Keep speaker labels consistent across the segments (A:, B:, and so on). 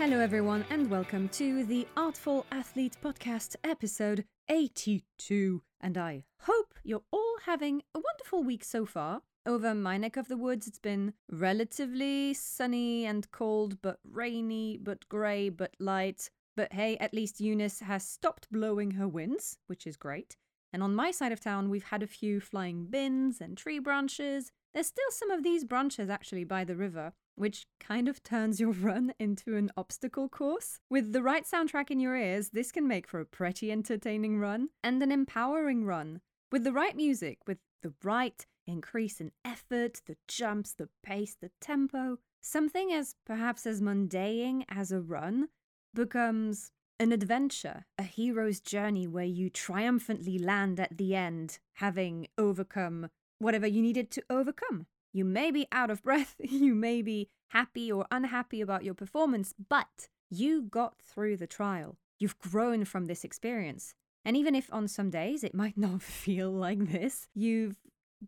A: Hello, everyone, and welcome to the Artful Athlete Podcast, episode 82. And I hope you're all having a wonderful week so far. Over my neck of the woods, it's been relatively sunny and cold, but rainy, but grey, but light. But hey, at least Eunice has stopped blowing her winds, which is great. And on my side of town, we've had a few flying bins and tree branches. There's still some of these branches actually by the river, which kind of turns your run into an obstacle course. With the right soundtrack in your ears, this can make for a pretty entertaining run and an empowering run. With the right music, with the right increase in effort, the jumps, the pace, the tempo, something as perhaps as mundane as a run becomes an adventure, a hero's journey where you triumphantly land at the end, having overcome whatever you needed to overcome. You may be out of breath, you may be happy or unhappy about your performance, but you got through the trial. You've grown from this experience. And even if on some days it might not feel like this, you've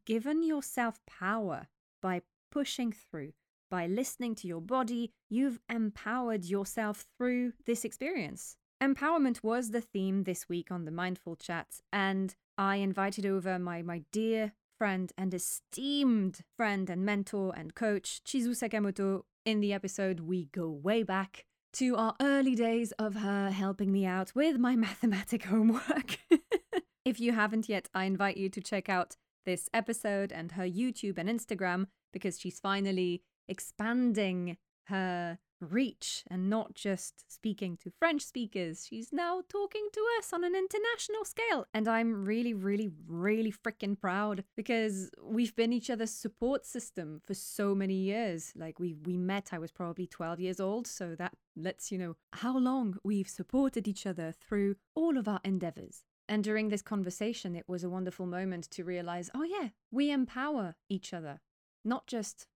A: given yourself power by pushing through, by listening to your body. You've empowered yourself through this experience. Empowerment was the theme this week on the Mindful Chat, and I invited over my, my dear friend and esteemed friend and mentor and coach, Chizu Sakamoto. In the episode, we go way back to our early days of her helping me out with my mathematic homework. if you haven't yet, I invite you to check out this episode and her YouTube and Instagram because she's finally expanding her reach and not just speaking to French speakers. She's now talking to us on an international scale. And I'm really, really, really freaking proud because we've been each other's support system for so many years. Like we we met, I was probably 12 years old, so that lets you know how long we've supported each other through all of our endeavors. And during this conversation, it was a wonderful moment to realize, oh yeah, we empower each other, not just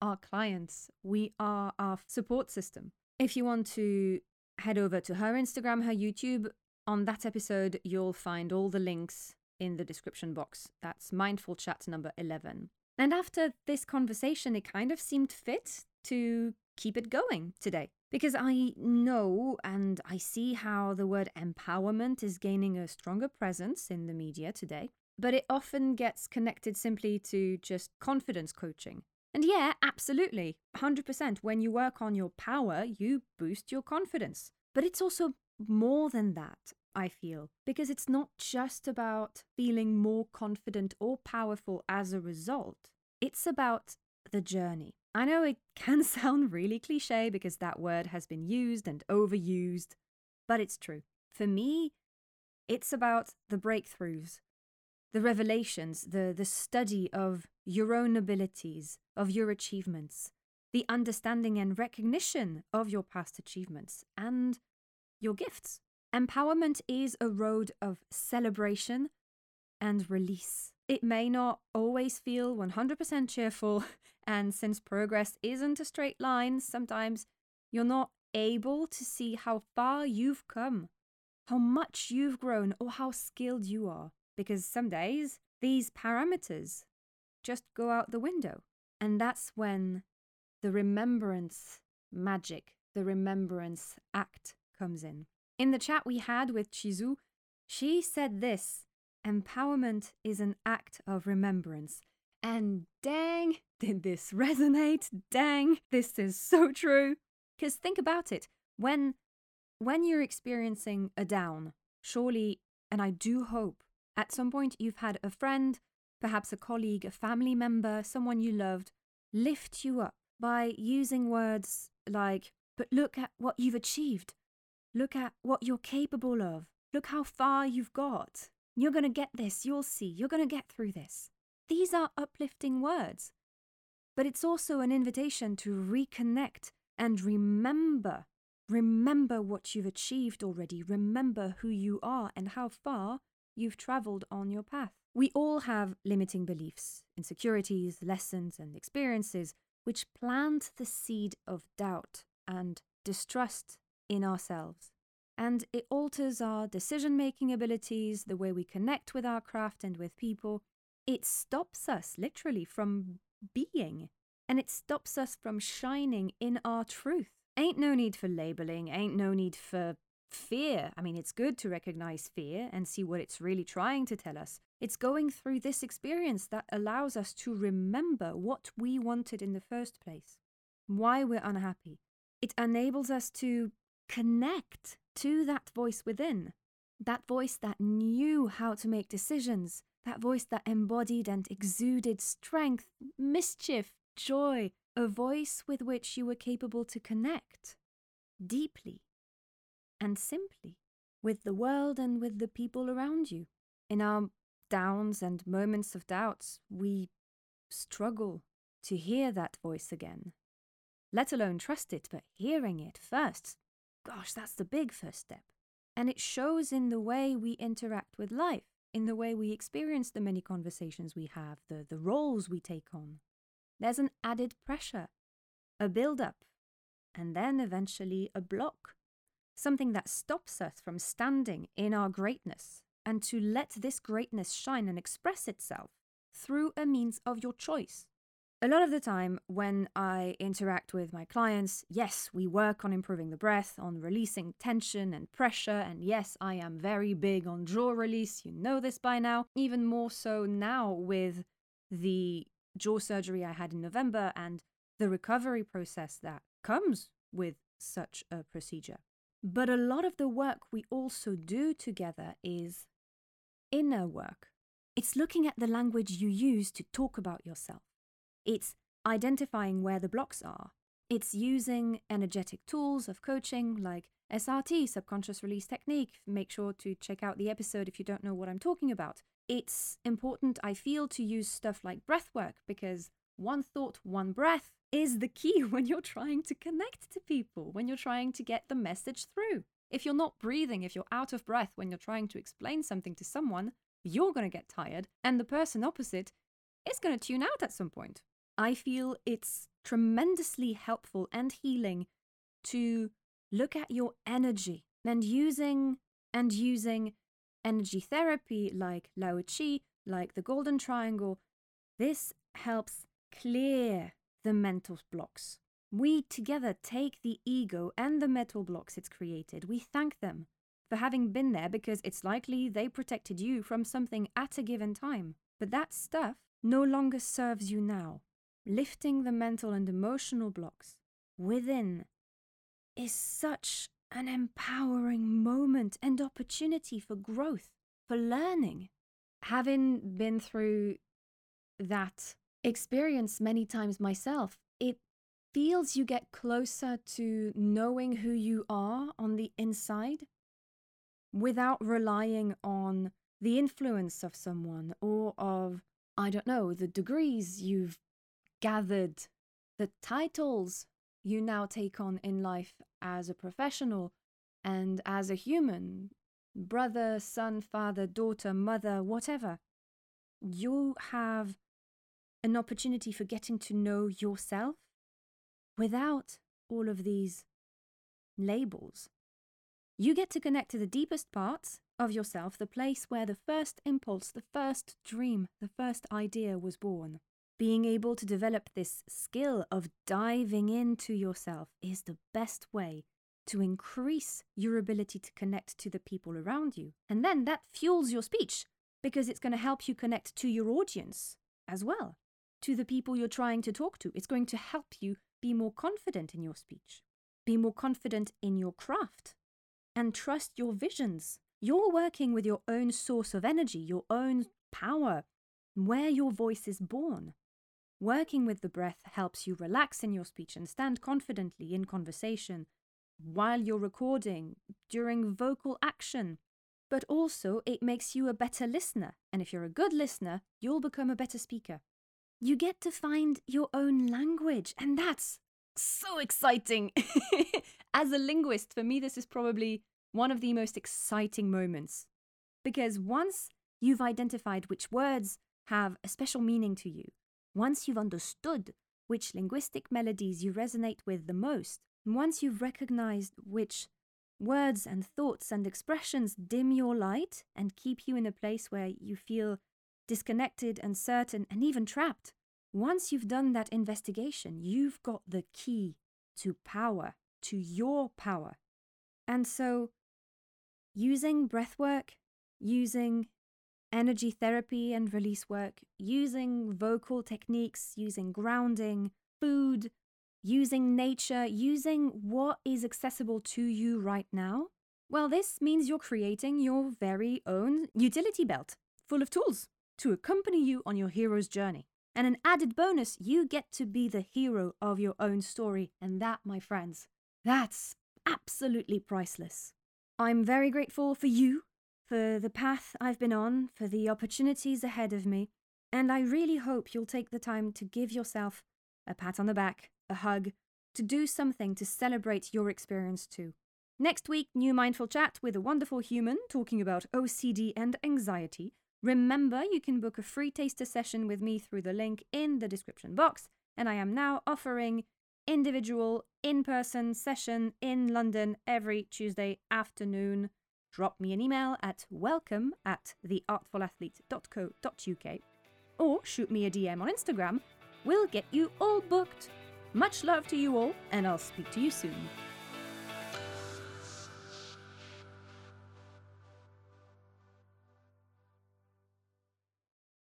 A: our clients. We are our support system. If you want to head over to her Instagram, her YouTube, on that episode, you'll find all the links in the description box. That's Mindful Chat number 11. And after this conversation, it kind of seemed fit to keep it going today. Because I know and I see how the word empowerment is gaining a stronger presence in the media today, but it often gets connected simply to just confidence coaching. And yeah, absolutely. 100%. When you work on your power, you boost your confidence. But it's also more than that, I feel, because it's not just about feeling more confident or powerful as a result. It's about the journey. I know it can sound really cliche because that word has been used and overused, but it's true. For me, it's about the breakthroughs, the revelations, the, the study of your own abilities, of your achievements, the understanding and recognition of your past achievements, and your gifts. Empowerment is a road of celebration and release. It may not always feel 100% cheerful, and since progress isn't a straight line, sometimes you're not able to see how far you've come, how much you've grown, or how skilled you are. Because some days, these parameters just go out the window. And that's when the remembrance magic, the remembrance act comes in. In the chat we had with Chizu, she said this empowerment is an act of remembrance. And dang, did this resonate? Dang, this is so true. Because think about it when, when you're experiencing a down, surely, and I do hope, at some point you've had a friend perhaps a colleague, a family member, someone you loved, lift you up by using words like, but look at what you've achieved. Look at what you're capable of. Look how far you've got. You're going to get this. You'll see. You're going to get through this. These are uplifting words. But it's also an invitation to reconnect and remember. Remember what you've achieved already. Remember who you are and how far you've traveled on your path. We all have limiting beliefs, insecurities, lessons, and experiences which plant the seed of doubt and distrust in ourselves. And it alters our decision making abilities, the way we connect with our craft and with people. It stops us literally from being, and it stops us from shining in our truth. Ain't no need for labeling, ain't no need for fear. I mean, it's good to recognize fear and see what it's really trying to tell us. It's going through this experience that allows us to remember what we wanted in the first place, why we're unhappy. It enables us to connect to that voice within, that voice that knew how to make decisions, that voice that embodied and exuded strength, mischief, joy, a voice with which you were capable to connect deeply and simply with the world and with the people around you. In our downs and moments of doubts, we struggle to hear that voice again, let alone trust it, but hearing it first. Gosh, that's the big first step. And it shows in the way we interact with life, in the way we experience the many conversations we have, the, the roles we take on. There's an added pressure, a build up, and then eventually a block something that stops us from standing in our greatness and to let this greatness shine and express itself through a means of your choice. A lot of the time, when I interact with my clients, yes, we work on improving the breath, on releasing tension and pressure, and yes, I am very big on jaw release. You know this by now. Even more so now with the jaw surgery I had in November and the recovery process that comes with such a procedure. But a lot of the work we also do together is inner work. It's looking at the language you use to talk about yourself. It's identifying where the blocks are. It's using energetic tools of coaching like SRT, subconscious release technique. Make sure to check out the episode if you don't know what I'm talking about. It's important, I feel, to use stuff like breath work because one thought, one breath is the key when you're trying to connect to people, when you're trying to get the message through. If you're not breathing, if you're out of breath when you're trying to explain something to someone, you're going to get tired, and the person opposite is going to tune out at some point. I feel it's tremendously helpful and healing to look at your energy and using and using energy therapy like Lahochi, like the Golden Triangle. This helps clear the mental blocks. We together take the ego and the mental blocks it's created. We thank them for having been there because it's likely they protected you from something at a given time. But that stuff no longer serves you now. Lifting the mental and emotional blocks within is such an empowering moment and opportunity for growth, for learning. Having been through that experience many times myself, it feels you get closer to knowing who you are on the inside without relying on the influence of someone or of, I don't know, the degrees you've gathered, the titles you now take on in life as a professional and as a human brother, son, father, daughter, mother, whatever. You have an opportunity for getting to know yourself without all of these labels. You get to connect to the deepest parts of yourself, the place where the first impulse, the first dream, the first idea was born. Being able to develop this skill of diving into yourself is the best way to increase your ability to connect to the people around you. And then that fuels your speech because it's going to help you connect to your audience as well to the people you're trying to talk to. It's going to help you be more confident in your speech, be more confident in your craft, and trust your visions. You're working with your own source of energy, your own power, where your voice is born. Working with the breath helps you relax in your speech and stand confidently in conversation while you're recording, during vocal action. But also, it makes you a better listener. And if you're a good listener, you'll become a better speaker. You get to find your own language, and that's so exciting. As a linguist, for me, this is probably one of the most exciting moments. Because once you've identified which words have a special meaning to you, once you've understood which linguistic melodies you resonate with the most, once you've recognized which words and thoughts and expressions dim your light and keep you in a place where you feel disconnected, uncertain, and even trapped. Once you've done that investigation, you've got the key to power. to your power. And so, using breath work, using energy therapy and release work, using vocal techniques, using grounding, food, using nature, using what is accessible to you right now, well, this means you're creating your very own utility belt full of tools to accompany you on your hero's journey. And an added bonus, you get to be the hero of your own story. And that, my friends, that's absolutely priceless. I'm very grateful for you, for the path I've been on, for the opportunities ahead of me. And I really hope you'll take the time to give yourself a pat on the back, a hug, to do something to celebrate your experience too. Next week, new mindful chat with a wonderful human talking about OCD and anxiety. Remember, you can book a free taster session with me through the link in the description box, and I am now offering individual in-person session in London every Tuesday afternoon. Drop me an email at welcome at theartfulathlete.co.uk or shoot me a DM on Instagram. We'll get you all booked. Much love to you all, and I'll speak to you soon.